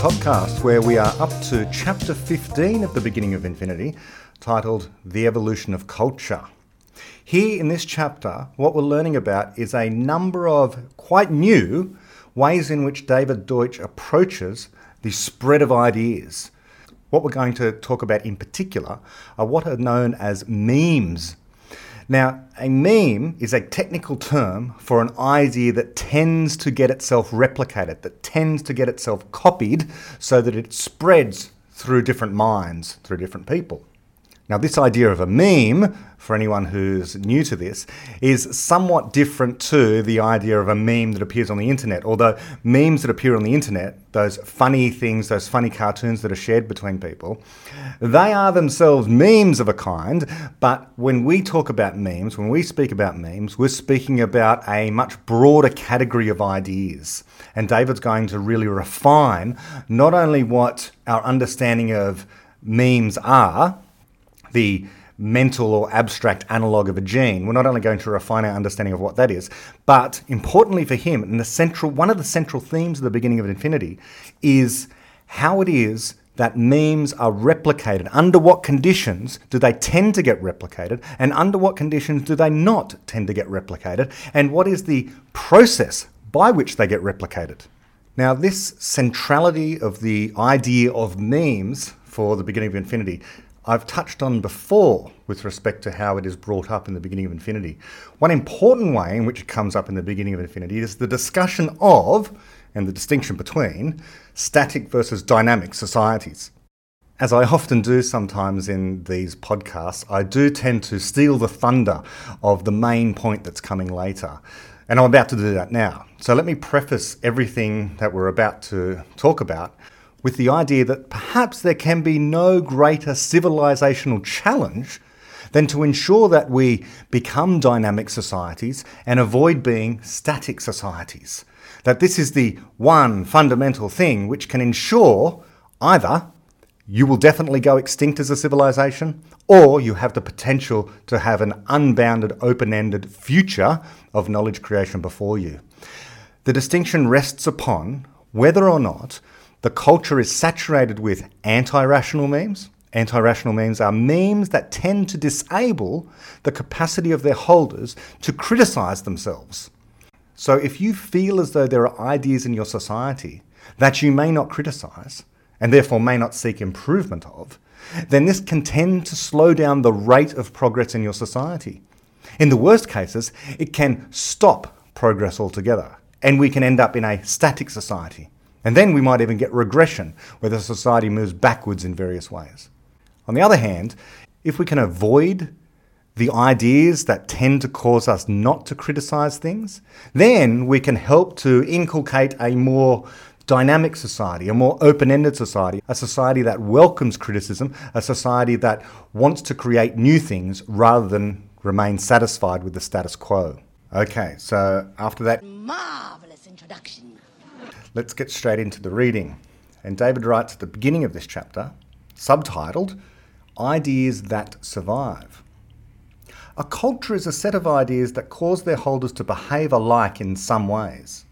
ToKCast, where we are up to chapter 15 of the beginning of Infinity, titled The Evolution of Culture. Here in this chapter, what we're learning about is a number of quite new ways in which David Deutsch approaches the spread of ideas. What we're going to talk about in particular are what are known as memes. Now, a meme is a technical term for an idea that tends to get itself replicated, that tends to get itself copied so that it spreads through different minds, through different people. Now, this idea of a meme, for anyone who's new to this, is somewhat different to the idea of a meme that appears on the internet. Although memes that appear on the internet, those funny things, those funny cartoons that are shared between people, they are themselves memes of a kind. But when we talk about memes, when we speak about memes, we're speaking about a much broader category of ideas. And David's going to really refine not only what our understanding of memes are, the mental or abstract analog of a gene. We're not only going to refine our understanding of what that is, but importantly for him, and the central one of the central themes of the beginning of Infinity is how it is that memes are replicated. Under what conditions do they tend to get replicated, and under what conditions do they not tend to get replicated, and what is the process by which they get replicated? Now, this centrality of the idea of memes for the beginning of Infinity I've touched on before with respect to how it is brought up in the beginning of Infinity. One important way in which it comes up in the beginning of Infinity is the discussion of, and the distinction between, static versus dynamic societies. As I often do sometimes in these podcasts, I do tend to steal the thunder of the main point that's coming later. And I'm about to do that now. So let me preface everything that we're about to talk about with the idea that perhaps there can be no greater civilizational challenge than to ensure that we become dynamic societies and avoid being static societies. That this is the one fundamental thing which can ensure either you will definitely go extinct as a civilization, or you have the potential to have an unbounded, open ended future of knowledge creation before you. The distinction rests upon whether or not the culture is saturated with anti rational memes. Anti rational memes are memes that tend to disable the capacity of their holders to criticize themselves. So if you feel as though there are ideas in your society that you may not criticize, and therefore may not seek improvement of, then this can tend to slow down the rate of progress in your society. In the worst cases, it can stop progress altogether, and we can end up in a static society and then we might even get regression, where the society moves backwards in various ways. On the other hand, if we can avoid the ideas that tend to cause us not to criticize things, then we can help to inculcate a more dynamic society, a more open ended society, a society that welcomes criticism, a society that wants to create new things rather than remain satisfied with the status quo. Okay, so after that marvelous introduction Let's get straight into the reading. And David writes at the beginning of this chapter, subtitled Ideas That Survive. A culture is a set of ideas that cause their holders to behave alike in some ways.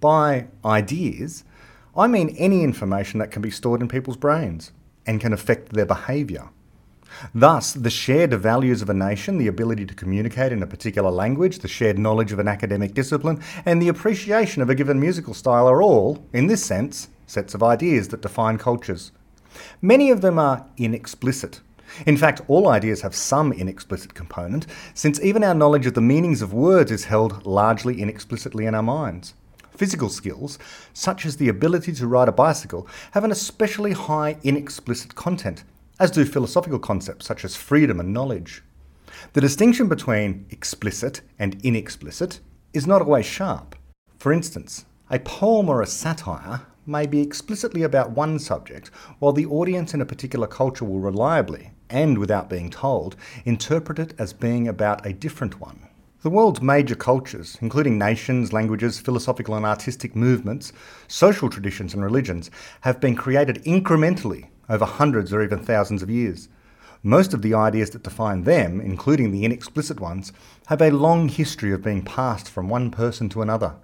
By ideas, I mean any information that can be stored in people's brains and can affect their behaviour. Thus, the shared values of a nation, the ability to communicate in a particular language, the shared knowledge of an academic discipline, and the appreciation of a given musical style are all, in this sense, sets of ideas that define cultures. Many of them are inexplicit. In fact, all ideas have some inexplicit component, since even our knowledge of the meanings of words is held largely inexplicitly in our minds. Physical skills, such as the ability to ride a bicycle, have an especially high inexplicit content, as do philosophical concepts such as freedom and knowledge. The distinction between explicit and inexplicit is not always sharp. For instance, a poem or a satire may be explicitly about one subject, while the audience in a particular culture will reliably, and without being told, interpret it as being about a different one. The world's major cultures, including nations, languages, philosophical and artistic movements, social traditions, and religions, have been created incrementally over hundreds or even thousands of years. Most of the ideas that define them, including the inexplicit ones, have a long history of being passed from one person to another.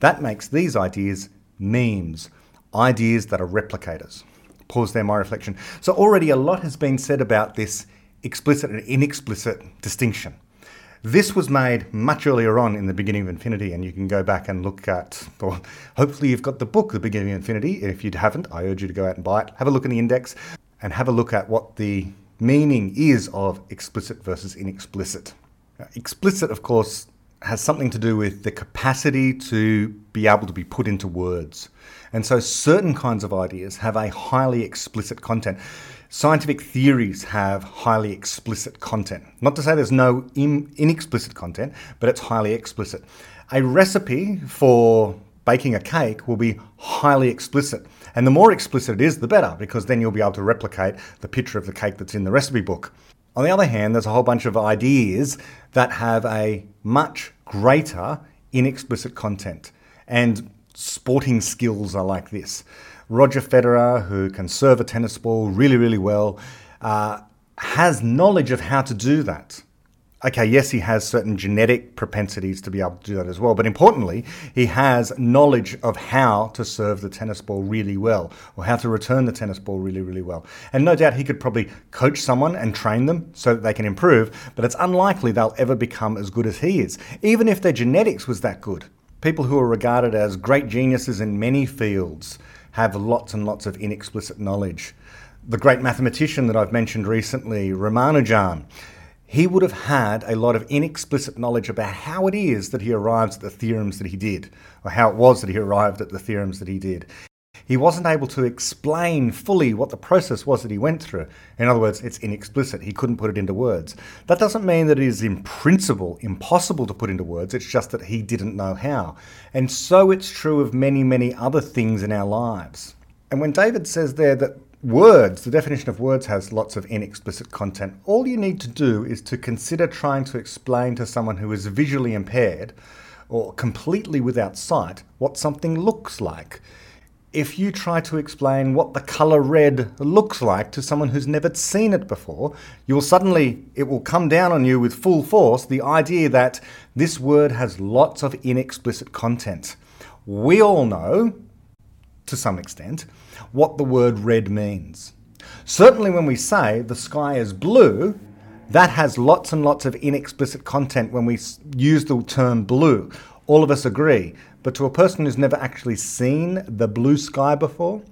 That makes these ideas memes, ideas that are replicators. Pause there, my reflection. So, already a lot has been said about this explicit and inexplicit distinction. This was made much earlier on in the beginning of Infinity, and you can go back and look at, or hopefully you've got the book, The Beginning of Infinity. If you haven't, I urge you to go out and buy it. Have a look in the index and have a look at what the meaning is of explicit versus inexplicit. Explicit, of course, has something to do with the capacity to be able to be put into words. And so certain kinds of ideas have a highly explicit content. Scientific theories have highly explicit content. Not to say there's no in, inexplicit content, but it's highly explicit. A recipe for baking a cake will be highly explicit. And the more explicit it is, the better, because then you'll be able to replicate the picture of the cake that's in the recipe book. On the other hand, there's a whole bunch of ideas that have a much greater inexplicit content. And sporting skills are like this. Roger Federer, who can serve a tennis ball really, really well, uh, has knowledge of how to do that. Okay, yes, he has certain genetic propensities to be able to do that as well, but importantly, he has knowledge of how to serve the tennis ball really well or how to return the tennis ball really, really well. And no doubt he could probably coach someone and train them so that they can improve, but it's unlikely they'll ever become as good as he is, even if their genetics was that good. People who are regarded as great geniuses in many fields have lots and lots of inexplicit knowledge. The great mathematician that I've mentioned recently, Ramanujan, he would have had a lot of inexplicit knowledge about how it is that he arrives at the theorems that he did, or how it was that he arrived at the theorems that he did. He wasn't able to explain fully what the process was that he went through. In other words, it's inexplicit. He couldn't put it into words. That doesn't mean that it is in principle impossible to put into words. It's just that he didn't know how. And so it's true of many, many other things in our lives. And when David says there that words, the definition of words has lots of inexplicit content, all you need to do is to consider trying to explain to someone who is visually impaired or completely without sight what something looks like if you try to explain what the color red looks like to someone who's never seen it before, you will suddenly, it will come down on you with full force the idea that this word has lots of inexplicit content. We all know, to some extent, what the word red means. Certainly, when we say the sky is blue, that has lots and lots of inexplicit content when we use the term blue. All of us agree but to a person who's never actually seen the blue sky before,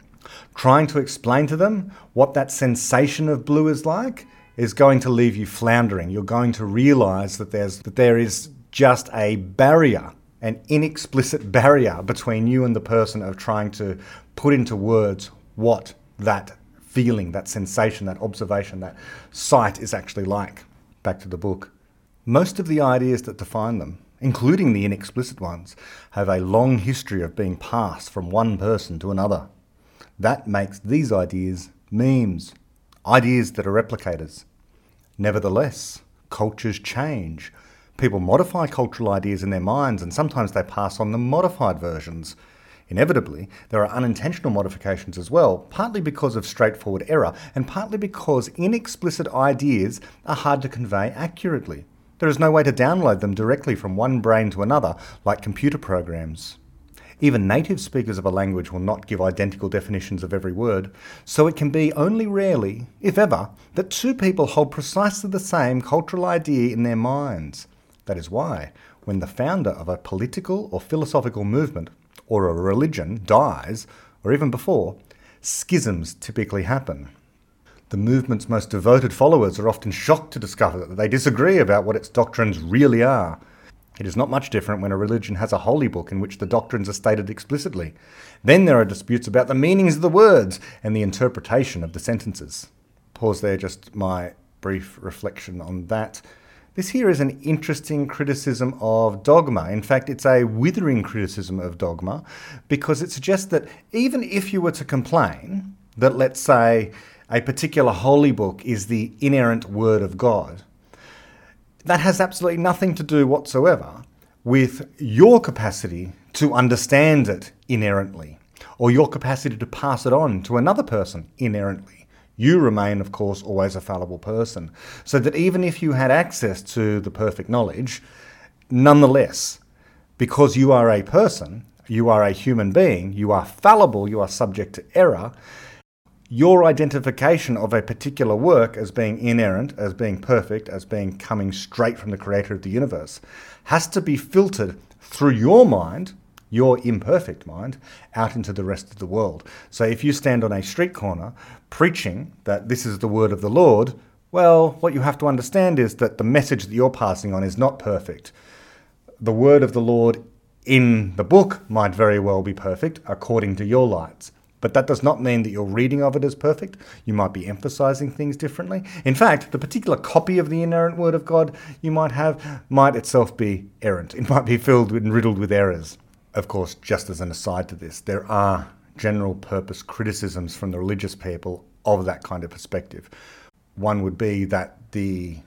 trying to explain to them what that sensation of blue is like is going to leave you floundering. You're going to realize that there's that there is just a barrier, an inexplicit barrier between you and the person of trying to put into words what that feeling, that sensation, that observation, that sight is actually like. Back to the book. Most of the ideas that define them including the inexplicit ones, have a long history of being passed from one person to another. That makes these ideas memes, ideas that are replicators. Nevertheless, cultures change. People modify cultural ideas in their minds, and sometimes they pass on the modified versions. Inevitably, there are unintentional modifications as well, partly because of straightforward error, and partly because inexplicit ideas are hard to convey accurately. There is no way to download them directly from one brain to another like computer programs. Even native speakers of a language will not give identical definitions of every word, so it can be only rarely, if ever, that two people hold precisely the same cultural idea in their minds. That is why, when the founder of a political or philosophical movement or a religion dies, or even before, schisms typically happen. The movement's most devoted followers are often shocked to discover that they disagree about what its doctrines really are. It is not much different when a religion has a holy book in which the doctrines are stated explicitly. Then there are disputes about the meanings of the words and the interpretation of the sentences. Pause there, just my brief reflection on that. This here is an interesting criticism of dogma. In fact, it's a withering criticism of dogma because it suggests that even if you were to complain that, let's say, a particular holy book is the inerrant word of God, that has absolutely nothing to do whatsoever with your capacity to understand it inerrantly or your capacity to pass it on to another person inerrantly. You remain, of course, always a fallible person. So that even if you had access to the perfect knowledge, nonetheless, because you are a person, you are a human being, you are fallible, you are subject to error, your identification of a particular work as being inerrant, as being perfect, as being coming straight from the creator of the universe, has to be filtered through your mind, your imperfect mind, out into the rest of the world. So if you stand on a street corner preaching that this is the word of the Lord, well, what you have to understand is that the message that you're passing on is not perfect. The word of the Lord in the book might very well be perfect according to your lights. But that does not mean that your reading of it is perfect. You might be emphasizing things differently. In fact, the particular copy of the inerrant word of God you might have might itself be errant. It might be filled and riddled with errors. Of course, just as an aside to this, there are general purpose criticisms from the religious people of that kind of perspective. One would be that the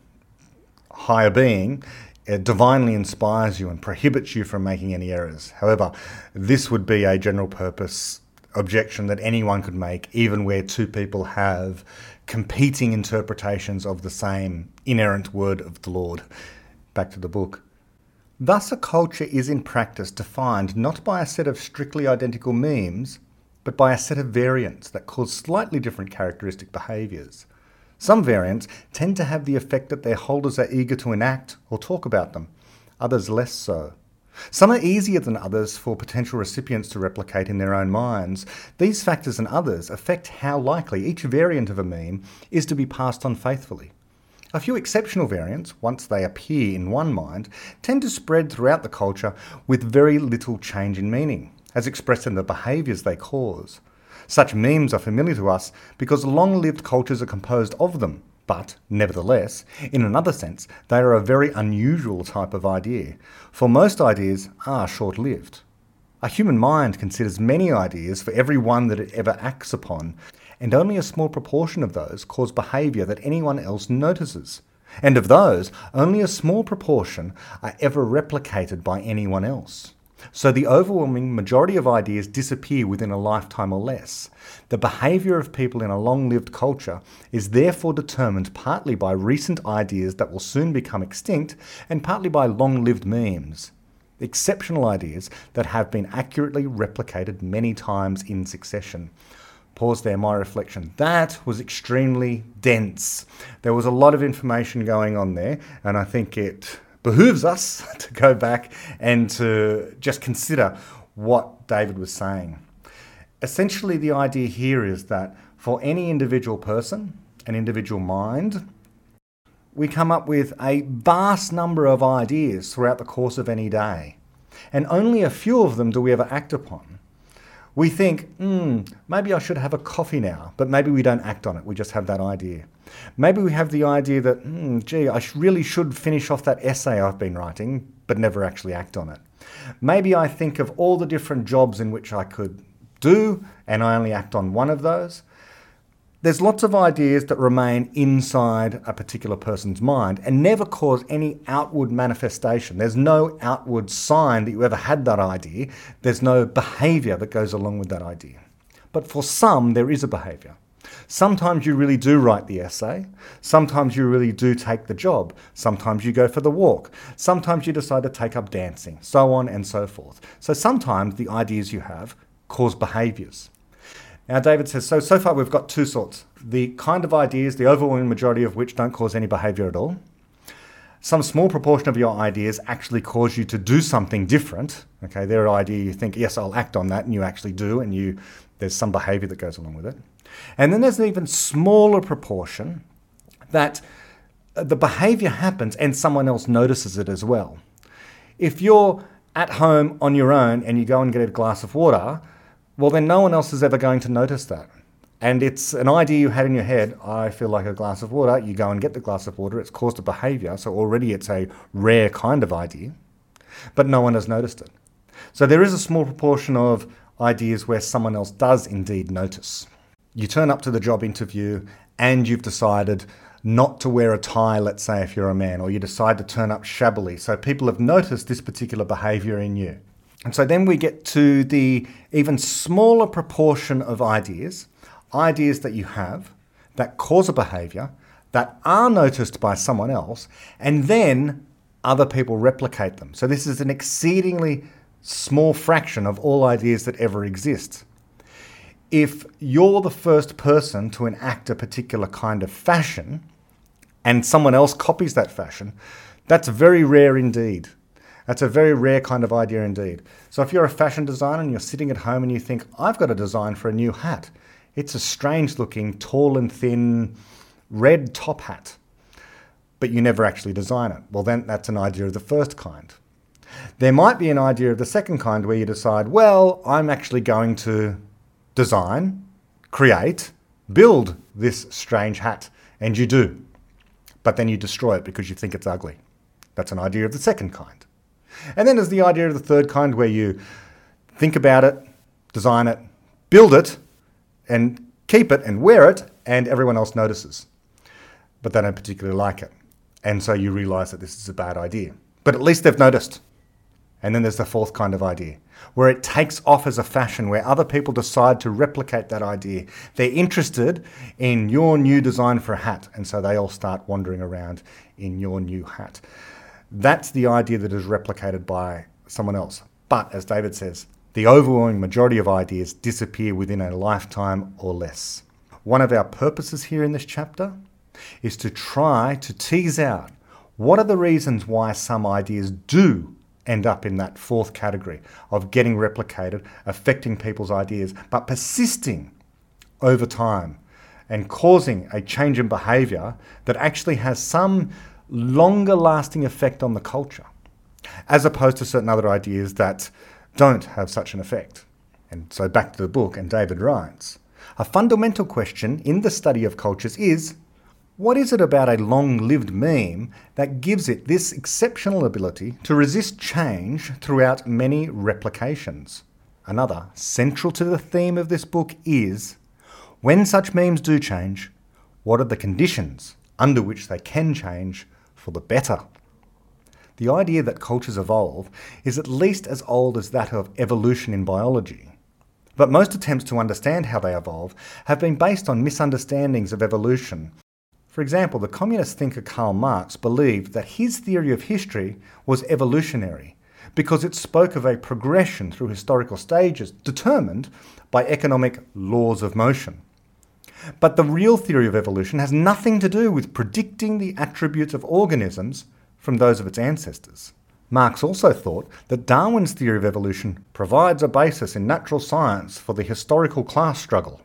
higher being uh, divinely inspires you and prohibits you from making any errors. However, this would be a general purpose objection that anyone could make, even where two people have competing interpretations of the same inerrant word of the Lord. Back to the book. Thus, a culture is in practice defined not by a set of strictly identical memes, but by a set of variants that cause slightly different characteristic behaviours. Some variants tend to have the effect that their holders are eager to enact or talk about them, others less so. Some are easier than others for potential recipients to replicate in their own minds. These factors and others affect how likely each variant of a meme is to be passed on faithfully. A few exceptional variants, once they appear in one mind, tend to spread throughout the culture with very little change in meaning, as expressed in the behaviours they cause. Such memes are familiar to us because long lived cultures are composed of them, but, nevertheless, in another sense, they are a very unusual type of idea, for most ideas are short lived. A human mind considers many ideas for every one that it ever acts upon, and only a small proportion of those cause behaviour that anyone else notices. And of those, only a small proportion are ever replicated by anyone else. So the overwhelming majority of ideas disappear within a lifetime or less. The behaviour of people in a long lived culture is therefore determined partly by recent ideas that will soon become extinct and partly by long lived memes. Exceptional ideas that have been accurately replicated many times in succession. Pause there, my reflection. That was extremely dense. There was a lot of information going on there, and I think it behooves us to go back and to just consider what David was saying. Essentially, the idea here is that for any individual person, an individual mind, we come up with a vast number of ideas throughout the course of any day, and only a few of them do we ever act upon. We think, hmm, maybe I should have a coffee now, but maybe we don't act on it, we just have that idea. Maybe we have the idea that, hmm, gee, I really should finish off that essay I've been writing, but never actually act on it. Maybe I think of all the different jobs in which I could do, and I only act on one of those. There's lots of ideas that remain inside a particular person's mind and never cause any outward manifestation. There's no outward sign that you ever had that idea. There's no behavior that goes along with that idea. But for some, there is a behavior. Sometimes you really do write the essay. Sometimes you really do take the job. Sometimes you go for the walk. Sometimes you decide to take up dancing, so on and so forth. So sometimes the ideas you have cause behaviors. Now, David says, so, so far we've got two sorts. The kind of ideas, the overwhelming majority of which don't cause any behavior at all. Some small proportion of your ideas actually cause you to do something different. Okay, their idea, you think, yes, I'll act on that, and you actually do, and you there's some behavior that goes along with it. And then there's an even smaller proportion that uh, the behavior happens and someone else notices it as well. If you're at home on your own and you go and get a glass of water, well, then no one else is ever going to notice that. And it's an idea you had in your head I feel like a glass of water. You go and get the glass of water, it's caused a behavior, so already it's a rare kind of idea, but no one has noticed it. So there is a small proportion of ideas where someone else does indeed notice. You turn up to the job interview and you've decided not to wear a tie, let's say, if you're a man, or you decide to turn up shabbily. So people have noticed this particular behavior in you. And so then we get to the even smaller proportion of ideas, ideas that you have that cause a behavior that are noticed by someone else, and then other people replicate them. So this is an exceedingly small fraction of all ideas that ever exist. If you're the first person to enact a particular kind of fashion and someone else copies that fashion, that's very rare indeed. That's a very rare kind of idea indeed. So if you're a fashion designer and you're sitting at home and you think, I've got a design for a new hat, it's a strange looking, tall and thin, red top hat, but you never actually design it. Well, then that's an idea of the first kind. There might be an idea of the second kind where you decide, well, I'm actually going to design, create, build this strange hat, and you do. But then you destroy it because you think it's ugly. That's an idea of the second kind. And then there's the idea of the third kind where you think about it, design it, build it, and keep it and wear it, and everyone else notices. But they don't particularly like it. And so you realize that this is a bad idea. But at least they've noticed. And then there's the fourth kind of idea, where it takes off as a fashion, where other people decide to replicate that idea. They're interested in your new design for a hat, and so they all start wandering around in your new hat. That's the idea that is replicated by someone else. But as David says, the overwhelming majority of ideas disappear within a lifetime or less. One of our purposes here in this chapter is to try to tease out what are the reasons why some ideas do end up in that fourth category of getting replicated, affecting people's ideas, but persisting over time and causing a change in behavior that actually has some longer lasting effect on the culture, as opposed to certain other ideas that don't have such an effect. And so back to the book, and David writes A fundamental question in the study of cultures is what is it about a long lived meme that gives it this exceptional ability to resist change throughout many replications? Another, central to the theme of this book, is when such memes do change, what are the conditions under which they can change for the better? The idea that cultures evolve is at least as old as that of evolution in biology. But most attempts to understand how they evolve have been based on misunderstandings of evolution for example, the communist thinker Karl Marx believed that his theory of history was evolutionary because it spoke of a progression through historical stages determined by economic laws of motion. But the real theory of evolution has nothing to do with predicting the attributes of organisms from those of its ancestors. Marx also thought that Darwin's theory of evolution provides a basis in natural science for the historical class struggle.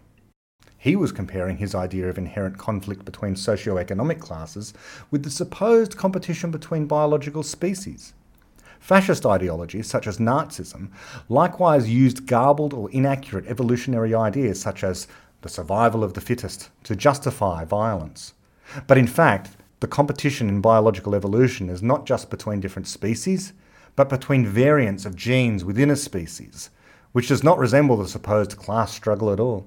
He was comparing his idea of inherent conflict between socio-economic classes with the supposed competition between biological species. Fascist ideologies, such as Nazism, likewise used garbled or inaccurate evolutionary ideas such as the survival of the fittest to justify violence. But in fact, the competition in biological evolution is not just between different species, but between variants of genes within a species, which does not resemble the supposed class struggle at all.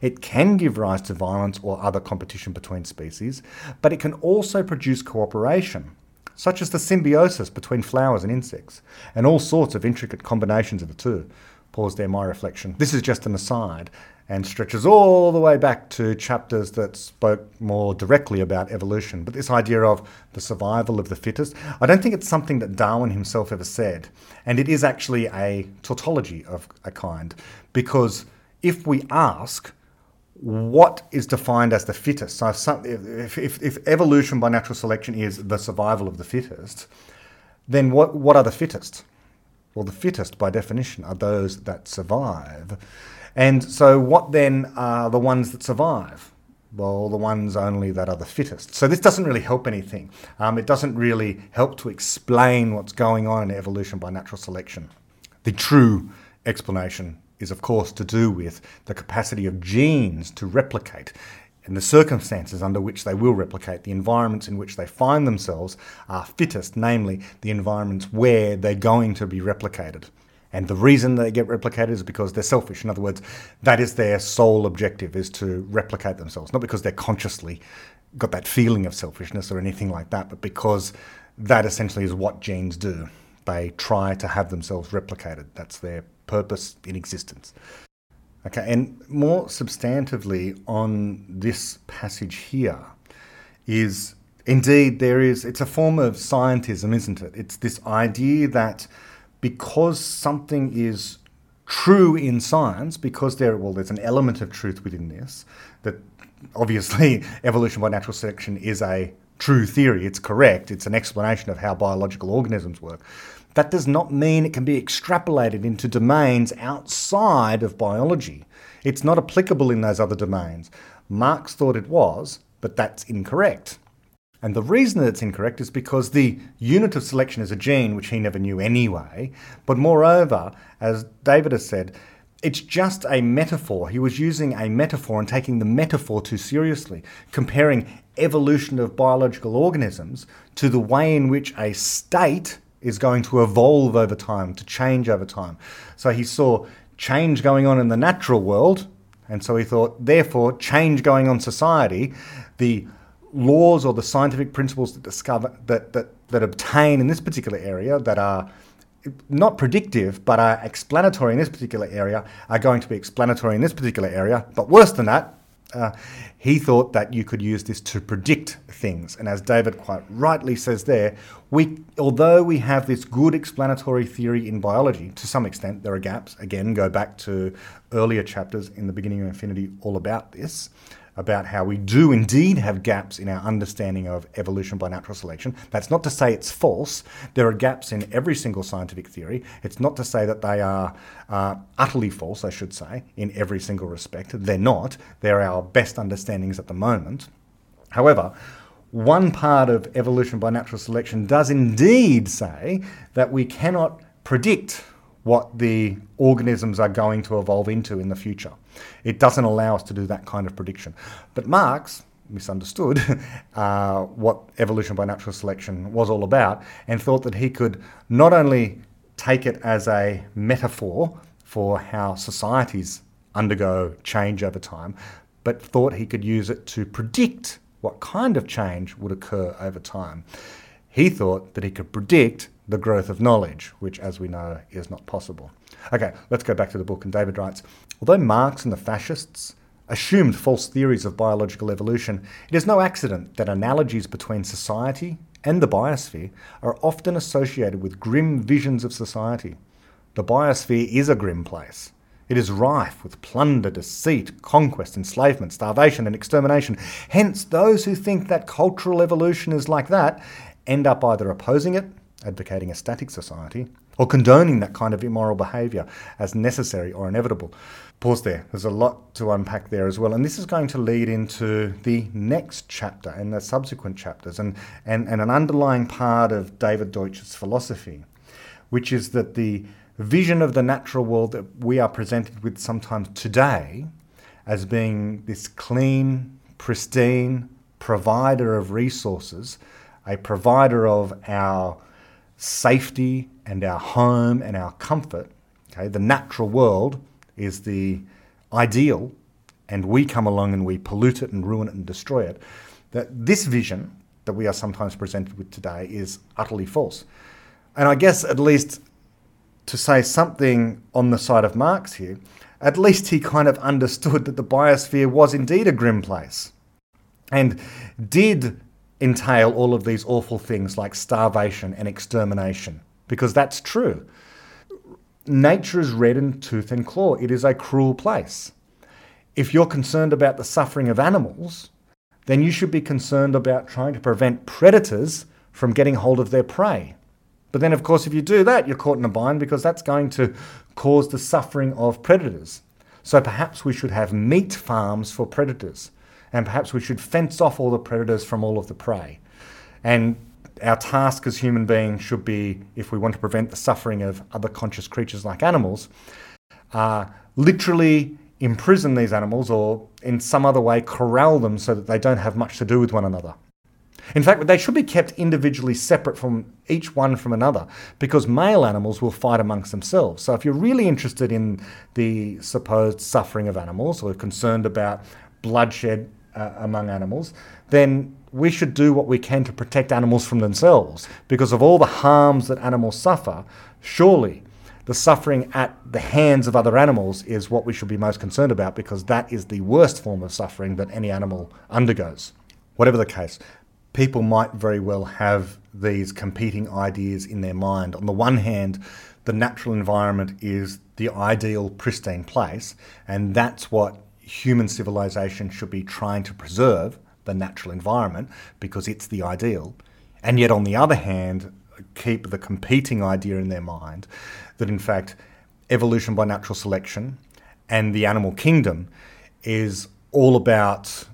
It can give rise to violence or other competition between species, but it can also produce cooperation, such as the symbiosis between flowers and insects, and all sorts of intricate combinations of the two. Pause there, my reflection. This is just an aside and stretches all the way back to chapters that spoke more directly about evolution. But this idea of the survival of the fittest, I don't think it's something that Darwin himself ever said. And it is actually a tautology of a kind, because if we ask what is defined as the fittest, so if, if, if, evolution by natural selection is the survival of the fittest, then what, what are the fittest? Well, the fittest, by definition, are those that survive. And so, what then are the ones that survive? Well, the ones only that are the fittest. So, this doesn't really help anything. Um, it doesn't really help to explain what's going on in evolution by natural selection. The true explanation is, of course, to do with the capacity of genes to replicate and the circumstances under which they will replicate, the environments in which they find themselves are fittest, namely the environments where they're going to be replicated. And the reason they get replicated is because they're selfish. In other words, that is their sole objective is to replicate themselves, not because they're consciously got that feeling of selfishness or anything like that, but because that essentially is what genes do. They try to have themselves replicated. That's their purpose in existence. Okay, and more substantively on this passage here is indeed there is, it's a form of scientism, isn't it? It's this idea that because something is true in science, because there well, there's an element of truth within this. That obviously evolution by natural selection is a true theory. It's correct. It's an explanation of how biological organisms work. That does not mean it can be extrapolated into domains outside of biology. It's not applicable in those other domains. Marx thought it was, but that's incorrect. And the reason that it's incorrect is because the unit of selection is a gene, which he never knew anyway. But moreover, as David has said, it's just a metaphor. He was using a metaphor and taking the metaphor too seriously, comparing evolution of biological organisms to the way in which a state is going to evolve over time, to change over time. So he saw change going on in the natural world, and so he thought, therefore, change going on society, the laws or the scientific principles that discover that, that, that obtain in this particular area that are not predictive but are explanatory in this particular area are going to be explanatory in this particular area. But worse than that, uh, he thought that you could use this to predict things. And as David quite rightly says there, we, although we have this good explanatory theory in biology, to some extent there are gaps. Again, go back to earlier chapters in the beginning of Infinity all about this about how we do indeed have gaps in our understanding of evolution by natural selection. That's not to say it's false. There are gaps in every single scientific theory. It's not to say that they are uh, utterly false, I should say, in every single respect. They're not. They're our best understandings at the moment. However, one part of evolution by natural selection does indeed say that we cannot predict what the organisms are going to evolve into in the future. It doesn't allow us to do that kind of prediction. But Marx misunderstood uh, what evolution by natural selection was all about and thought that he could not only take it as a metaphor for how societies undergo change over time, but thought he could use it to predict what kind of change would occur over time. He thought that he could predict the growth of knowledge, which, as we know, is not possible. Okay, let's go back to the book. And David writes Although Marx and the fascists assumed false theories of biological evolution, it is no accident that analogies between society and the biosphere are often associated with grim visions of society. The biosphere is a grim place. It is rife with plunder, deceit, conquest, enslavement, starvation, and extermination. Hence, those who think that cultural evolution is like that end up either opposing it advocating a static society, or condoning that kind of immoral behaviour as necessary or inevitable. Pause there. There's a lot to unpack there as well. And this is going to lead into the next chapter and the subsequent chapters, and, and, and an underlying part of David Deutsch's philosophy, which is that the vision of the natural world that we are presented with sometimes today as being this clean, pristine provider of resources, a provider of our safety and our home and our comfort. Okay, the natural world is the ideal, and we come along and we pollute it and ruin it and destroy it. That this vision that we are sometimes presented with today is utterly false. And I guess at least to say something on the side of Marx here, at least he kind of understood that the biosphere was indeed a grim place and did entail all of these awful things like starvation and extermination, because that's true. Nature is red in tooth and claw. It is a cruel place. If you're concerned about the suffering of animals, then you should be concerned about trying to prevent predators from getting hold of their prey. But then, of course, if you do that, you're caught in a bind because that's going to cause the suffering of predators. So perhaps we should have meat farms for predators and perhaps we should fence off all the predators from all of the prey. And our task as human beings should be, if we want to prevent the suffering of other conscious creatures like animals, uh, literally imprison these animals or in some other way corral them so that they don't have much to do with one another. In fact, they should be kept individually separate from each one from another because male animals will fight amongst themselves. So, if you're really interested in the supposed suffering of animals or concerned about bloodshed uh, among animals, then we should do what we can to protect animals from themselves. Because of all the harms that animals suffer, surely the suffering at the hands of other animals is what we should be most concerned about because that is the worst form of suffering that any animal undergoes. Whatever the case, people might very well have these competing ideas in their mind. On the one hand, the natural environment is the ideal, pristine place, and that's what human civilization should be trying to preserve the natural environment because it's the ideal. And yet, on the other hand, keep the competing idea in their mind that, in fact, evolution by natural selection and the animal kingdom is all about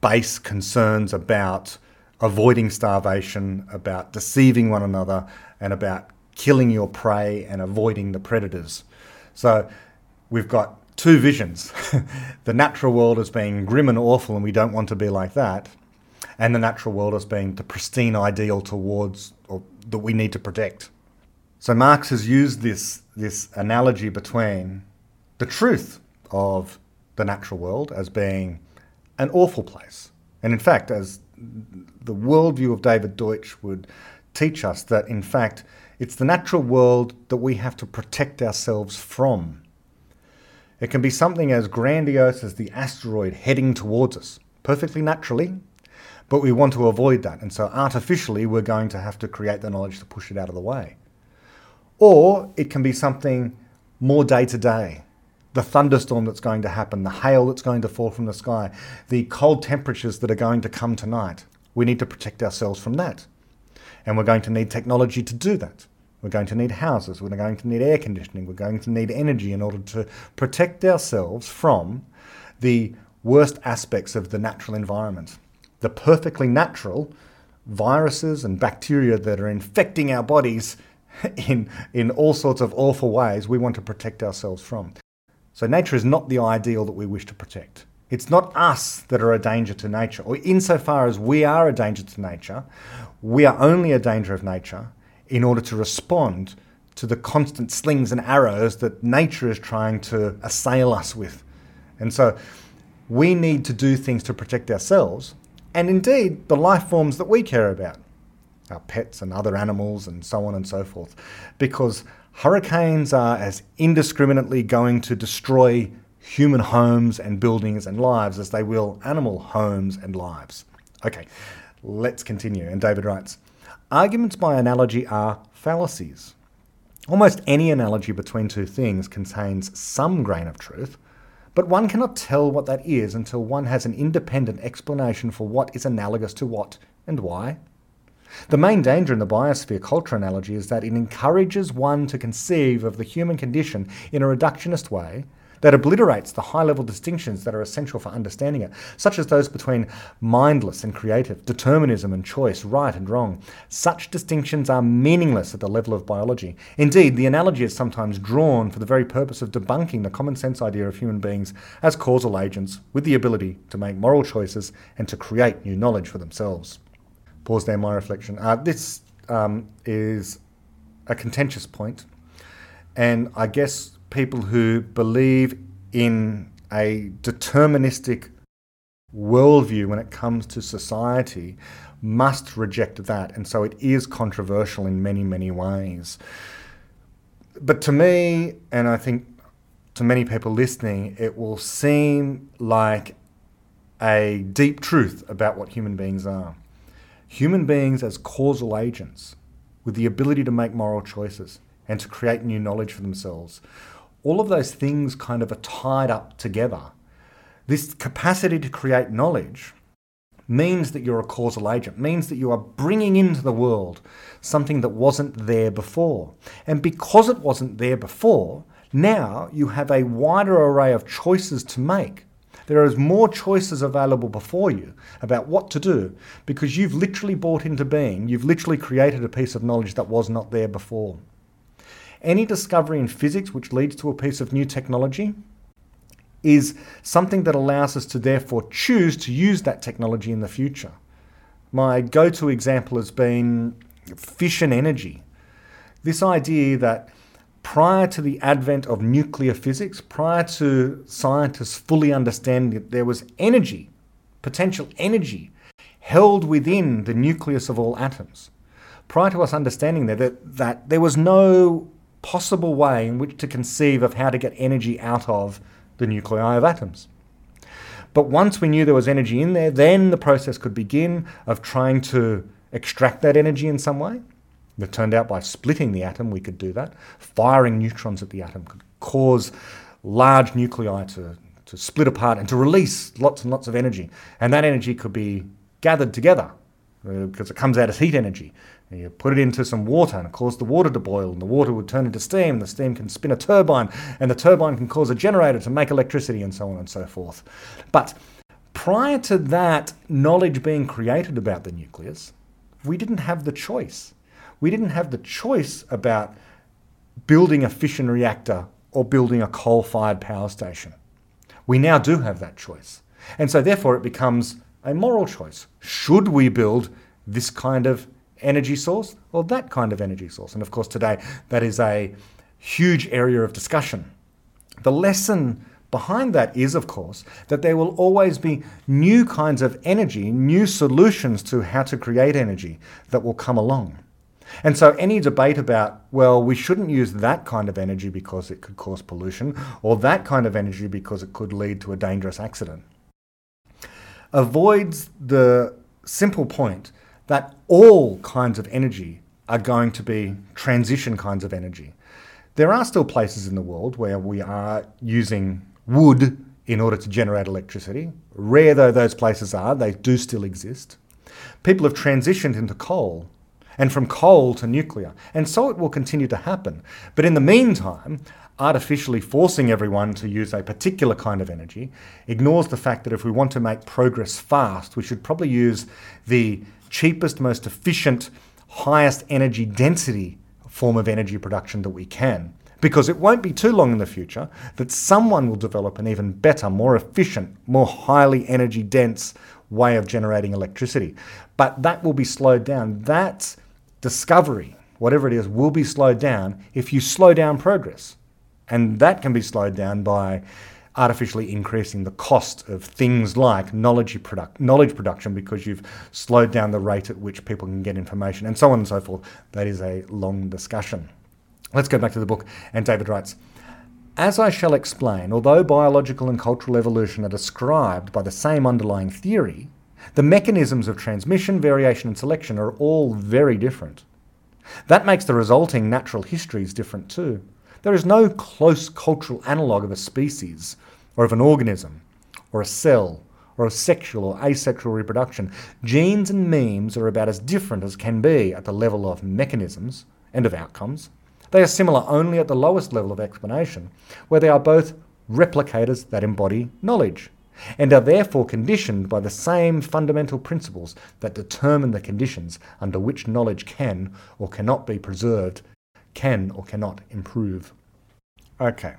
base concerns about avoiding starvation, about deceiving one another, and about killing your prey and avoiding the predators. So we've got two visions the natural world as being grim and awful, and we don't want to be like that, and the natural world as being the pristine ideal towards or that we need to protect. So Marx has used this, this analogy between the truth of the natural world as being an awful place. And in fact, as the worldview of David Deutsch would teach us, that in fact, it's the natural world that we have to protect ourselves from. It can be something as grandiose as the asteroid heading towards us, perfectly naturally, but we want to avoid that. And so artificially, we're going to have to create the knowledge to push it out of the way. Or it can be something more day to day. The thunderstorm that's going to happen, the hail that's going to fall from the sky, the cold temperatures that are going to come tonight. We need to protect ourselves from that. And we're going to need technology to do that. We're going to need houses, we're going to need air conditioning, we're going to need energy in order to protect ourselves from the worst aspects of the natural environment. The perfectly natural viruses and bacteria that are infecting our bodies in, in all sorts of awful ways we want to protect ourselves from. So, nature is not the ideal that we wish to protect. It's not us that are a danger to nature, or insofar as we are a danger to nature, we are only a danger of nature in order to respond to the constant slings and arrows that nature is trying to assail us with. And so we need to do things to protect ourselves and indeed the life forms that we care about, our pets and other animals and so on and so forth, because hurricanes are as indiscriminately going to destroy human homes and buildings and lives as they will animal homes and lives. Okay, let's continue. And David writes, Arguments by analogy are fallacies. Almost any analogy between two things contains some grain of truth, but one cannot tell what that is until one has an independent explanation for what is analogous to what and why. The main danger in the biosphere culture analogy is that it encourages one to conceive of the human condition in a reductionist way that obliterates the high level distinctions that are essential for understanding it, such as those between mindless and creative, determinism and choice, right and wrong. Such distinctions are meaningless at the level of biology. Indeed, the analogy is sometimes drawn for the very purpose of debunking the common sense idea of human beings as causal agents with the ability to make moral choices and to create new knowledge for themselves. Pause there, my reflection. Uh, this um, is a contentious point, and I guess people who believe in a deterministic worldview when it comes to society must reject that. And so it is controversial in many, many ways. But to me, and I think to many people listening, it will seem like a deep truth about what human beings are. Human beings as causal agents with the ability to make moral choices and to create new knowledge for themselves all of those things kind of are tied up together. This capacity to create knowledge means that you're a causal agent, means that you are bringing into the world something that wasn't there before. And because it wasn't there before, now you have a wider array of choices to make. There is more choices available before you about what to do because you've literally brought into being, you've literally created a piece of knowledge that was not there before. Any discovery in physics which leads to a piece of new technology is something that allows us to therefore choose to use that technology in the future. My go to example has been fission energy. This idea that prior to the advent of nuclear physics, prior to scientists fully understanding that there was energy, potential energy, held within the nucleus of all atoms, prior to us understanding that, that, that there was no possible way in which to conceive of how to get energy out of the nuclei of atoms. But once we knew there was energy in there, then the process could begin of trying to extract that energy in some way. It turned out by splitting the atom, we could do that. Firing neutrons at the atom could cause large nuclei to, to split apart and to release lots and lots of energy. And that energy could be gathered together uh, because it comes out as heat energy. You put it into some water and it causes the water to boil, and the water would turn into steam. The steam can spin a turbine, and the turbine can cause a generator to make electricity, and so on and so forth. But prior to that knowledge being created about the nucleus, we didn't have the choice. We didn't have the choice about building a fission reactor or building a coal fired power station. We now do have that choice. And so, therefore, it becomes a moral choice. Should we build this kind of energy source or that kind of energy source? And of course, today, that is a huge area of discussion. The lesson behind that is, of course, that there will always be new kinds of energy, new solutions to how to create energy that will come along. And so, any debate about, well, we shouldn't use that kind of energy because it could cause pollution, or that kind of energy because it could lead to a dangerous accident, avoids the simple point that all kinds of energy are going to be transition kinds of energy. There are still places in the world where we are using wood in order to generate electricity. Rare though those places are, they do still exist. People have transitioned into coal and from coal to nuclear. And so it will continue to happen. But in the meantime, artificially forcing everyone to use a particular kind of energy ignores the fact that if we want to make progress fast, we should probably use the cheapest, most efficient, highest energy density form of energy production that we can. Because it won't be too long in the future that someone will develop an even better, more efficient, more highly energy dense way of generating electricity. But that will be slowed down. That discovery, whatever it is, will be slowed down if you slow down progress. And that can be slowed down by artificially increasing the cost of things like knowledge, product, knowledge production because you've slowed down the rate at which people can get information, and so on and so forth. That is a long discussion. Let's go back to the book. And David writes As I shall explain, although biological and cultural evolution are described by the same underlying theory, the mechanisms of transmission, variation, and selection are all very different. That makes the resulting natural histories different too. There is no close cultural analogue of a species, or of an organism, or a cell, or of sexual or asexual reproduction. Genes and memes are about as different as can be at the level of mechanisms and of outcomes. They are similar only at the lowest level of explanation, where they are both replicators that embody knowledge and are therefore conditioned by the same fundamental principles that determine the conditions under which knowledge can or cannot be preserved, can or cannot improve. Okay,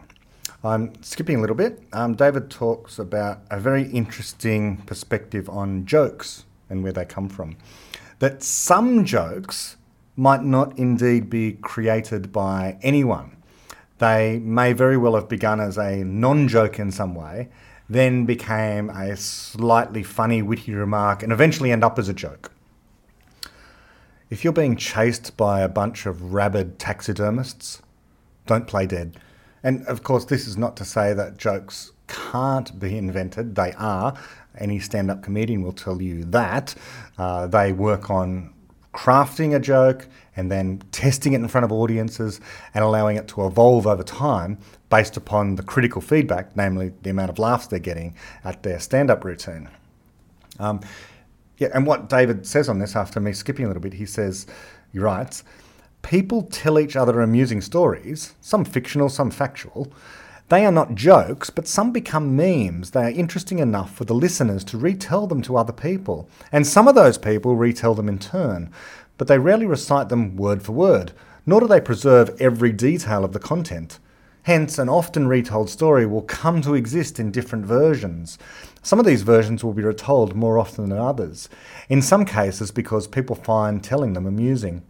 I'm skipping a little bit. Um, David talks about a very interesting perspective on jokes and where they come from. That some jokes might not indeed be created by anyone. They may very well have begun as a non joke in some way then became a slightly funny, witty remark, and eventually end up as a joke. If you're being chased by a bunch of rabid taxidermists, don't play dead. And of course, this is not to say that jokes can't be invented. They are. Any stand up comedian will tell you that. Uh, they work on crafting a joke and then testing it in front of audiences and allowing it to evolve over time based upon the critical feedback, namely the amount of laughs they're getting at their stand up routine. Um, yeah, and what David says on this, after me skipping a little bit, he says, he writes, people tell each other amusing stories, some fictional, some factual. They are not jokes, but some become memes. They are interesting enough for the listeners to retell them to other people. And some of those people retell them in turn, but they rarely recite them word for word, nor do they preserve every detail of the content. Hence, an often retold story will come to exist in different versions. Some of these versions will be retold more often than others, in some cases because people find telling them amusing.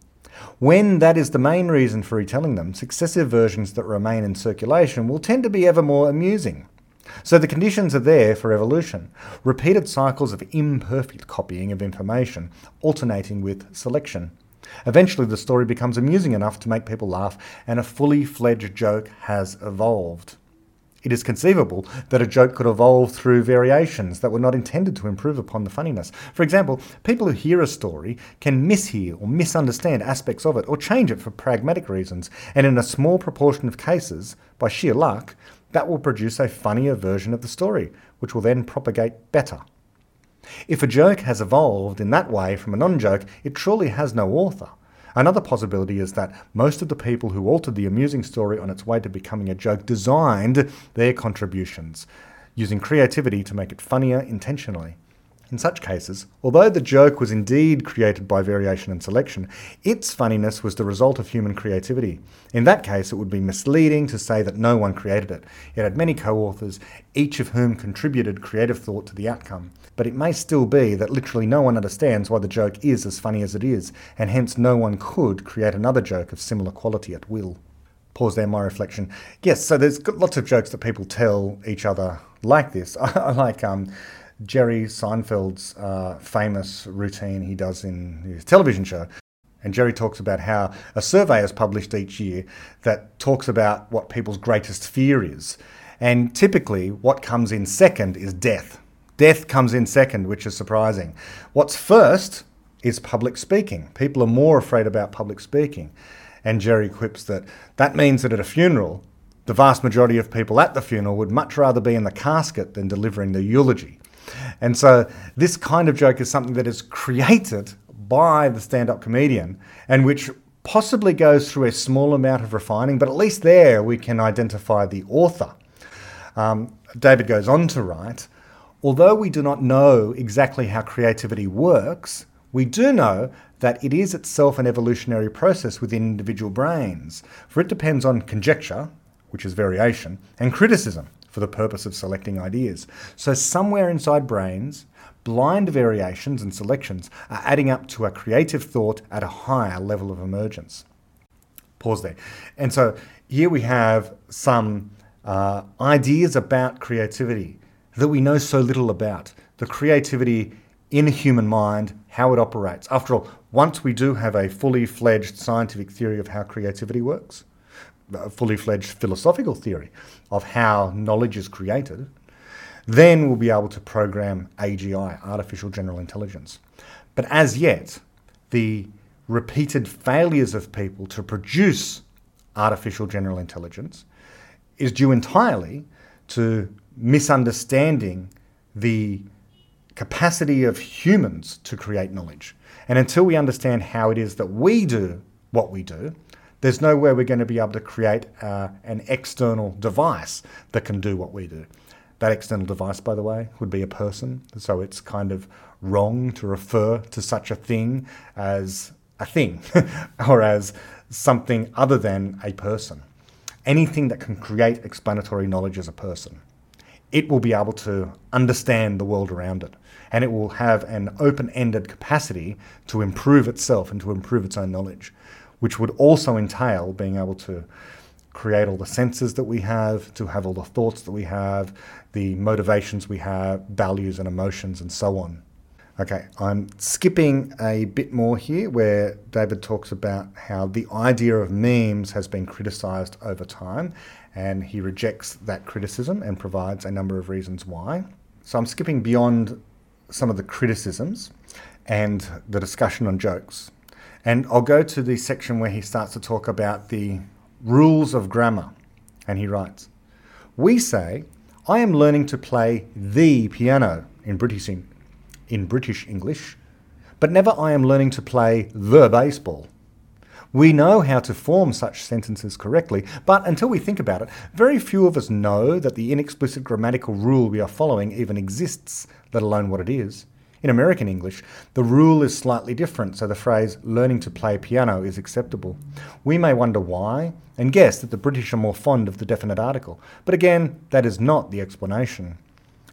When that is the main reason for retelling them, successive versions that remain in circulation will tend to be ever more amusing. So the conditions are there for evolution repeated cycles of imperfect copying of information, alternating with selection. Eventually, the story becomes amusing enough to make people laugh, and a fully fledged joke has evolved. It is conceivable that a joke could evolve through variations that were not intended to improve upon the funniness. For example, people who hear a story can mishear or misunderstand aspects of it or change it for pragmatic reasons, and in a small proportion of cases, by sheer luck, that will produce a funnier version of the story, which will then propagate better. If a joke has evolved in that way from a non joke, it truly has no author. Another possibility is that most of the people who altered the amusing story on its way to becoming a joke designed their contributions, using creativity to make it funnier intentionally. In such cases, although the joke was indeed created by variation and selection, its funniness was the result of human creativity. In that case, it would be misleading to say that no one created it. It had many co authors, each of whom contributed creative thought to the outcome. But it may still be that literally no one understands why the joke is as funny as it is, and hence no one could create another joke of similar quality at will. Pause there, my reflection. Yes, so there's lots of jokes that people tell each other like this. I like um, Jerry Seinfeld's uh, famous routine he does in his television show. And Jerry talks about how a survey is published each year that talks about what people's greatest fear is. And typically, what comes in second is death. Death comes in second, which is surprising. What's first is public speaking. People are more afraid about public speaking. And Jerry quips that that means that at a funeral, the vast majority of people at the funeral would much rather be in the casket than delivering the eulogy. And so this kind of joke is something that is created by the stand up comedian and which possibly goes through a small amount of refining, but at least there we can identify the author. Um, David goes on to write Although we do not know exactly how creativity works, we do know that it is itself an evolutionary process within individual brains, for it depends on conjecture, which is variation, and criticism, for the purpose of selecting ideas. So, somewhere inside brains, blind variations and selections are adding up to a creative thought at a higher level of emergence. Pause there. And so, here we have some uh, ideas about creativity that we know so little about. The creativity in a human mind, how it operates. After all, once we do have a fully fledged scientific theory of how creativity works, fully fledged philosophical theory of how knowledge is created, then we'll be able to program AGI, artificial general intelligence. But as yet, the repeated failures of people to produce artificial general intelligence is due entirely to misunderstanding the capacity of humans to create knowledge. And until we understand how it is that we do what we do, there's no way we're going to be able to create uh, an external device that can do what we do. That external device, by the way, would be a person. So it's kind of wrong to refer to such a thing as a thing or as something other than a person. Anything that can create explanatory knowledge as a person. It will be able to understand the world around it and it will have an open ended capacity to improve itself and to improve its own knowledge which would also entail being able to create all the senses that we have, to have all the thoughts that we have, the motivations we have, values and emotions, and so on. Okay, I'm skipping a bit more here where David talks about how the idea of memes has been criticized over time, and he rejects that criticism and provides a number of reasons why. So I'm skipping beyond some of the criticisms and the discussion on jokes. And I'll go to the section where he starts to talk about the rules of grammar. And he writes We say, I am learning to play the piano in British, in British English, but never I am learning to play the baseball. We know how to form such sentences correctly, but until we think about it, very few of us know that the inexplicit grammatical rule we are following even exists, let alone what it is. In American English, the rule is slightly different, so the phrase learning to play piano is acceptable. We may wonder why, and guess that the British are more fond of the definite article, but again, that is not the explanation.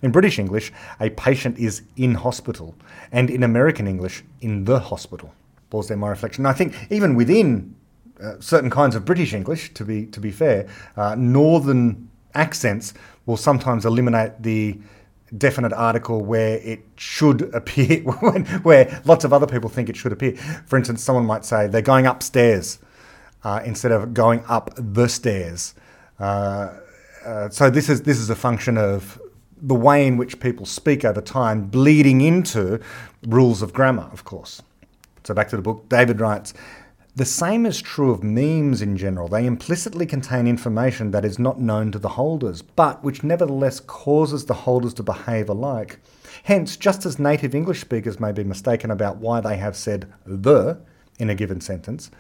In British English, a patient is in hospital, and in American English, in the hospital. Balls there, my reflection. I think even within uh, certain kinds of British English, to be to be fair, uh, northern accents will sometimes eliminate the definite article where it should appear, where lots of other people think it should appear. For instance, someone might say they're going upstairs uh, instead of going up the stairs. Uh, uh, so this is this is a function of the way in which people speak over time, bleeding into rules of grammar, of course. So back to the book, David writes. The same is true of memes in general. They implicitly contain information that is not known to the holders, but which nevertheless causes the holders to behave alike. Hence, just as native English speakers may be mistaken about why they have said the in a given sentence,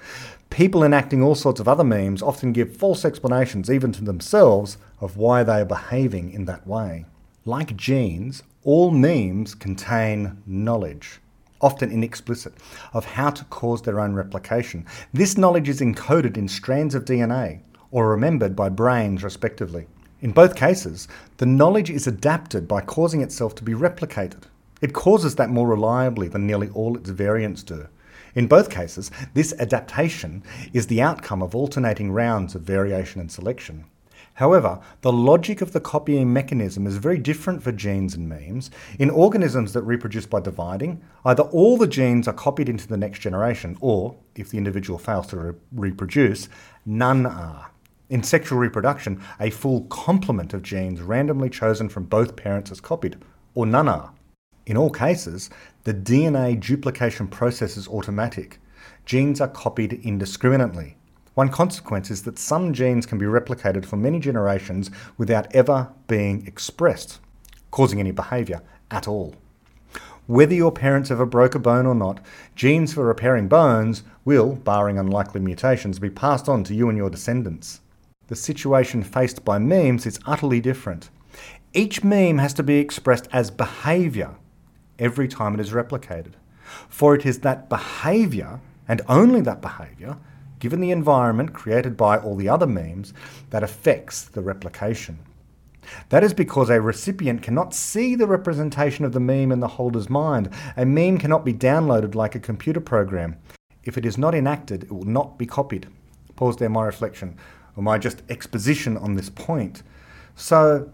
people enacting all sorts of other memes often give false explanations, even to themselves, of why they are behaving in that way. Like genes, all memes contain knowledge often inexplicit, of how to cause their own replication. This knowledge is encoded in strands of DNA or remembered by brains, respectively. In both cases, the knowledge is adapted by causing itself to be replicated. It causes that more reliably than nearly all its variants do. In both cases, this adaptation is the outcome of alternating rounds of variation and selection. However, the logic of the copying mechanism is very different for genes and memes. In organisms that reproduce by dividing, either all the genes are copied into the next generation, or, if the individual fails to re- reproduce, none are. In sexual reproduction, a full complement of genes randomly chosen from both parents is copied, or none are. In all cases, the DNA duplication process is automatic. Genes are copied indiscriminately. One consequence is that some genes can be replicated for many generations without ever being expressed, causing any behaviour at all. Whether your parents ever broke a bone or not, genes for repairing bones will, barring unlikely mutations, be passed on to you and your descendants. The situation faced by memes is utterly different. Each meme has to be expressed as behaviour every time it is replicated. For it is that behaviour, and only that behaviour, given the environment created by all the other memes, that affects the replication. That is because a recipient cannot see the representation of the meme in the holder's mind. A meme cannot be downloaded like a computer program. If it is not enacted, it will not be copied. Pause there, my reflection, or my just exposition on this point. So,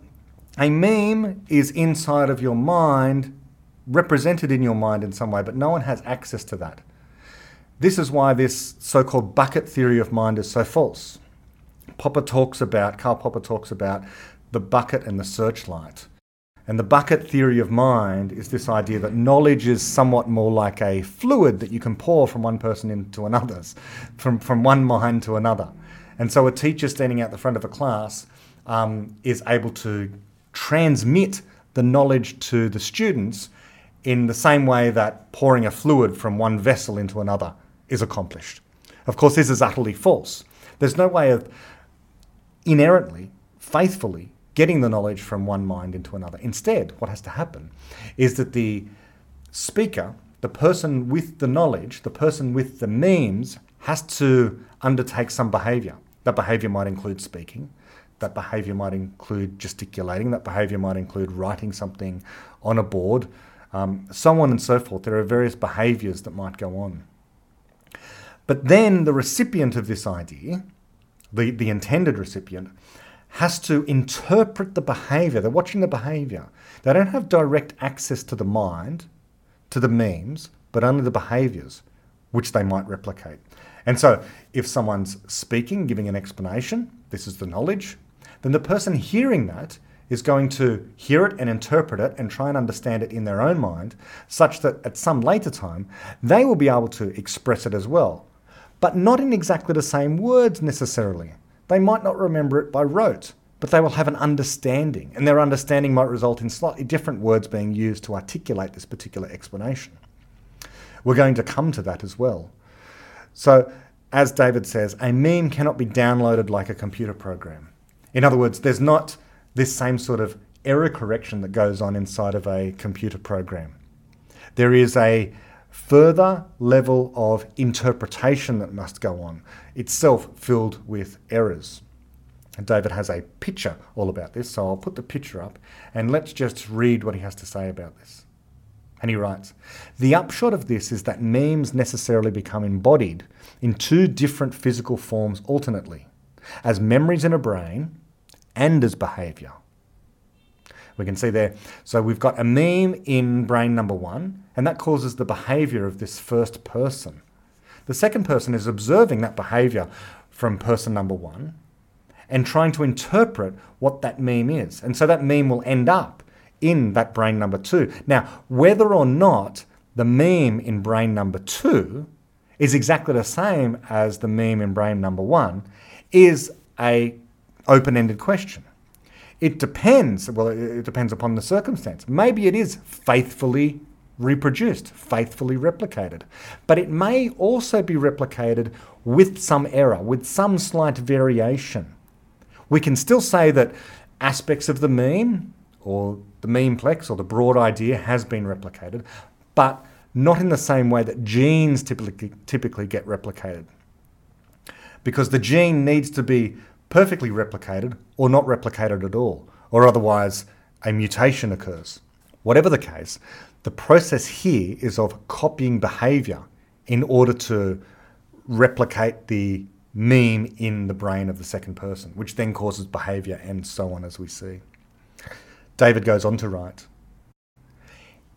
a meme is inside of your mind, represented in your mind in some way, but no one has access to that. This is why this so called bucket theory of mind is so false. Popper talks about, Karl Popper talks about the bucket and the searchlight. And the bucket theory of mind is this idea that knowledge is somewhat more like a fluid that you can pour from one person into another's, from, from one mind to another. And so a teacher standing out the front of a class um, is able to transmit the knowledge to the students in the same way that pouring a fluid from one vessel into another is accomplished. Of course, this is utterly false. There's no way of inherently, faithfully getting the knowledge from one mind into another. Instead, what has to happen is that the speaker, the person with the knowledge, the person with the memes, has to undertake some behavior. That behavior might include speaking, that behavior might include gesticulating, that behavior might include writing something on a board, um, so on and so forth. There are various behaviors that might go on. But then the recipient of this idea, the, the intended recipient, has to interpret the behavior. They're watching the behavior. They don't have direct access to the mind, to the memes, but only the behaviors, which they might replicate. And so, if someone's speaking, giving an explanation, this is the knowledge, then the person hearing that is going to hear it and interpret it and try and understand it in their own mind, such that at some later time, they will be able to express it as well but not in exactly the same words necessarily. They might not remember it by rote, but they will have an understanding, and their understanding might result in slightly different words being used to articulate this particular explanation. We're going to come to that as well. So, as David says, a meme cannot be downloaded like a computer program. In other words, there's not this same sort of error correction that goes on inside of a computer program. There is a further level of interpretation that must go on, itself filled with errors. And David has a picture all about this, so I'll put the picture up and let's just read what he has to say about this. And he writes The upshot of this is that memes necessarily become embodied in two different physical forms alternately, as memories in a brain and as behavior. We can see there. So we've got a meme in brain number one, and that causes the behavior of this first person. The second person is observing that behavior from person number one, and trying to interpret what that meme is. And so that meme will end up in that brain number two. Now, whether or not the meme in brain number two is exactly the same as the meme in brain number one is a open-ended question. It depends, well, it depends upon the circumstance. Maybe it is faithfully reproduced, faithfully replicated. But it may also be replicated with some error, with some slight variation. We can still say that aspects of the meme or the memeplex or the broad idea has been replicated, but not in the same way that genes typically, typically get replicated. Because the gene needs to be perfectly replicated or not replicated at all, or otherwise a mutation occurs. Whatever the case, the process here is of copying behavior in order to replicate the meme in the brain of the second person, which then causes behavior and so on, as we see. David goes on to write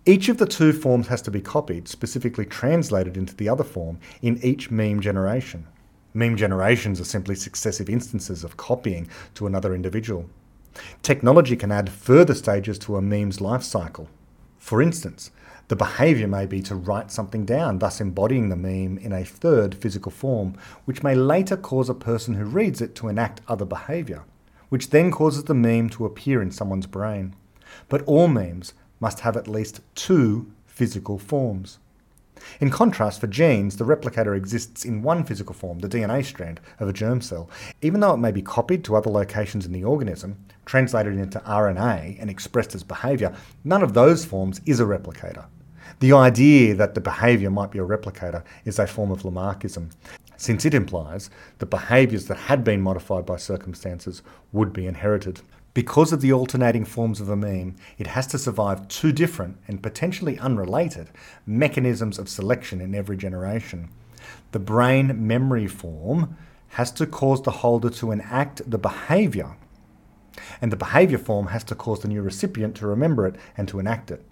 Each of the two forms has to be copied, specifically translated into the other form, in each meme generation. Meme generations are simply successive instances of copying to another individual. Technology can add further stages to a meme's life cycle. For instance, the behaviour may be to write something down, thus embodying the meme in a third physical form, which may later cause a person who reads it to enact other behaviour, which then causes the meme to appear in someone's brain. But all memes must have at least two physical forms. In contrast, for genes, the replicator exists in one physical form, the DNA strand of a germ cell. Even though it may be copied to other locations in the organism, translated into RNA, and expressed as behaviour, none of those forms is a replicator. The idea that the behaviour might be a replicator is a form of Lamarckism, since it implies that behaviours that had been modified by circumstances would be inherited. Because of the alternating forms of a meme, it has to survive two different and potentially unrelated mechanisms of selection in every generation. The brain memory form has to cause the holder to enact the behaviour, and the behaviour form has to cause the new recipient to remember it and to enact it.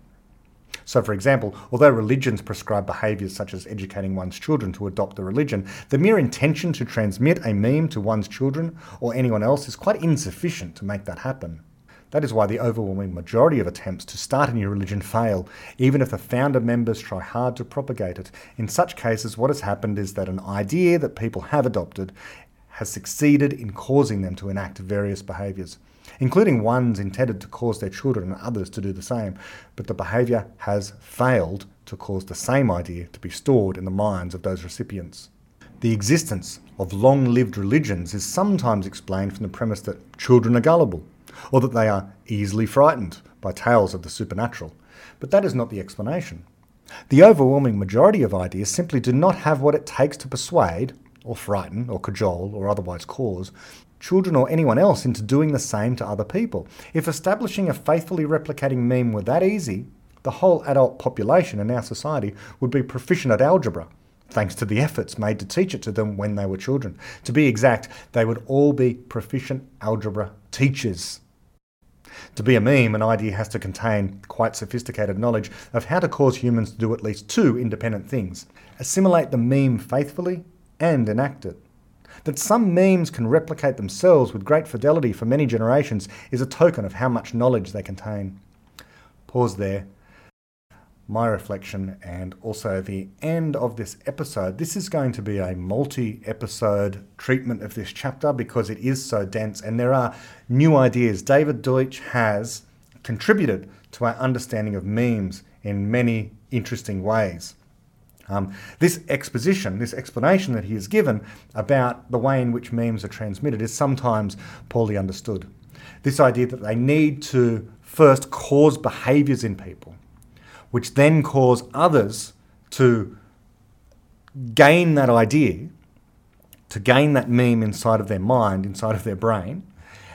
So, for example, although religions prescribe behaviours such as educating one's children to adopt the religion, the mere intention to transmit a meme to one's children or anyone else is quite insufficient to make that happen. That is why the overwhelming majority of attempts to start a new religion fail, even if the founder members try hard to propagate it. In such cases, what has happened is that an idea that people have adopted has succeeded in causing them to enact various behaviours including ones intended to cause their children and others to do the same, but the behaviour has failed to cause the same idea to be stored in the minds of those recipients. The existence of long lived religions is sometimes explained from the premise that children are gullible, or that they are easily frightened by tales of the supernatural. But that is not the explanation. The overwhelming majority of ideas simply do not have what it takes to persuade, or frighten, or cajole, or otherwise cause children or anyone else into doing the same to other people. If establishing a faithfully replicating meme were that easy, the whole adult population in our society would be proficient at algebra, thanks to the efforts made to teach it to them when they were children. To be exact, they would all be proficient algebra teachers. To be a meme, an idea has to contain quite sophisticated knowledge of how to cause humans to do at least two independent things assimilate the meme faithfully and enact it. That some memes can replicate themselves with great fidelity for many generations is a token of how much knowledge they contain. Pause there. My reflection and also the end of this episode. This is going to be a multi episode treatment of this chapter because it is so dense and there are new ideas. David Deutsch has contributed to our understanding of memes in many interesting ways. Um, this exposition, this explanation that he has given about the way in which memes are transmitted is sometimes poorly understood. This idea that they need to first cause behaviours in people, which then cause others to gain that idea, to gain that meme inside of their mind, inside of their brain,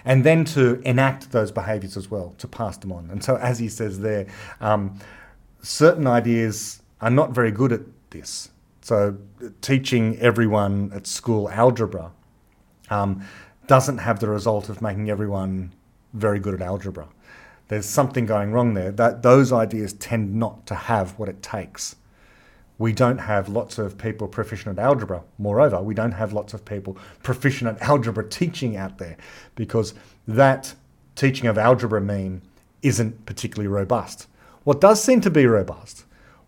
and then to enact those behaviours as well, to pass them on. And so, as he says there, um, certain ideas are not very good at this. So, teaching everyone at school algebra um, doesn't have the result of making everyone very good at algebra. There's something going wrong there. That those ideas tend not to have what it takes. we don't have lots of people proficient at algebra. Moreover, we don't have lots of people proficient at algebra teaching out there because that teaching of algebra meme isn't particularly robust. What does seem to be robust,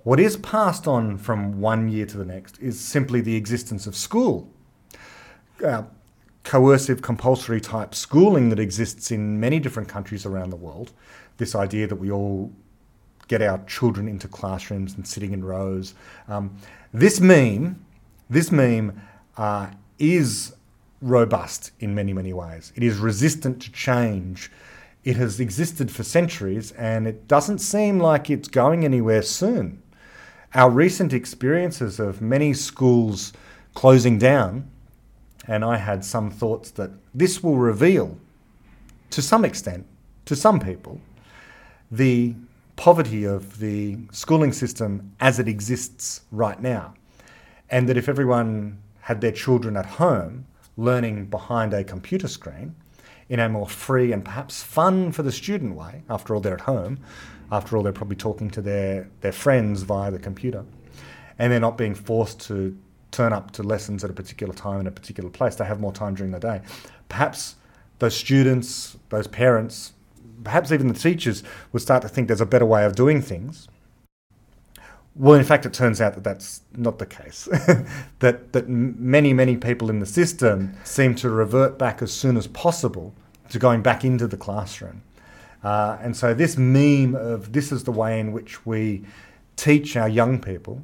what is passed on from one year to the next, is simply the existence of school. Uh, coercive, compulsory type schooling that exists in many different countries around the world. This idea that we all get our children into classrooms and sitting in rows. Um, this meme, this meme uh, is robust in many, many ways. It is resistant to change. It has existed for centuries and it doesn't seem like it's going anywhere soon. Our recent experiences of many schools closing down, and I had some thoughts that this will reveal, to some extent, to some people, the poverty of the schooling system as it exists right now. And that if everyone had their children at home learning behind a computer screen in a more free and perhaps fun for the student way, after all, they're at home, after all, they're probably talking to their, their friends via the computer, and they're not being forced to turn up to lessons at a particular time in a particular place. They have more time during the day. Perhaps those students, those parents, perhaps even the teachers would start to think there's a better way of doing things. Well, in fact, it turns out that that's not the case. that that many many people in the system seem to revert back as soon as possible to going back into the classroom. Uh, and so this meme of this is the way in which we teach our young people,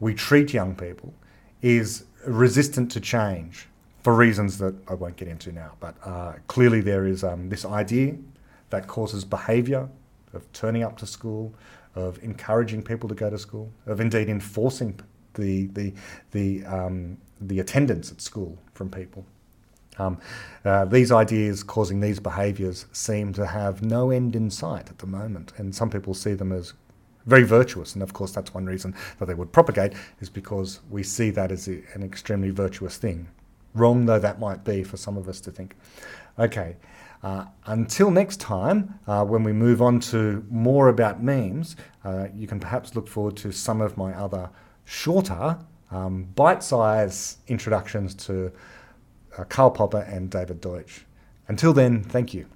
we treat young people, is resistant to change for reasons that I won't get into now. But uh, clearly, there is um, this idea that causes behaviour of turning up to school, of encouraging people to go to school, of indeed enforcing the the the um, the attendance at school from people. Um, uh, these ideas causing these behaviours seem to have no end in sight at the moment, and some people see them as very virtuous. And of course, that's one reason that they would propagate is because we see that as a, an extremely virtuous thing. Wrong though that might be for some of us to think. Okay, uh, until next time, uh, when we move on to more about memes, uh, you can perhaps look forward to some of my other shorter, um, bite sized introductions to uh, Karl Popper and David Deutsch. Until then, thank you.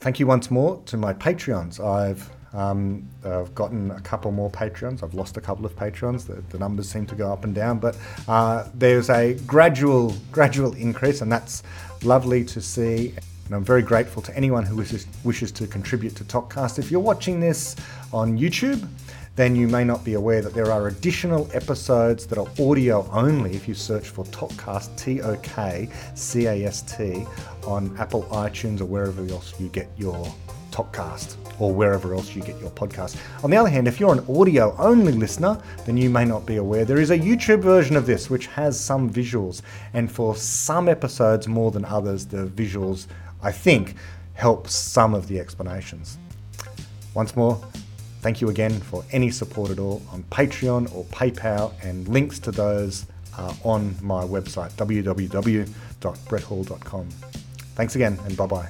Thank you once more to my Patreons. I've um, I've gotten a couple more Patreons. I've lost a couple of Patreons. The, the numbers seem to go up and down, but uh, there's a gradual, gradual increase, and that's lovely to see. And I'm very grateful to anyone who wishes, wishes to contribute to ToKCast. If you're watching this on YouTube, then you may not be aware that there are additional episodes that are audio only if you search for ToKCast, T O K C A S T, on Apple iTunes or wherever else you get your ToKCast or wherever else you get your podcast. On the other hand, if you're an audio only listener, then you may not be aware there is a YouTube version of this which has some visuals, and for some episodes more than others, the visuals I think, help some of the explanations. Once more, thank you again for any support at all on Patreon or PayPal, and links to those are on my website, www.bretthall.com. Thanks again, and bye bye.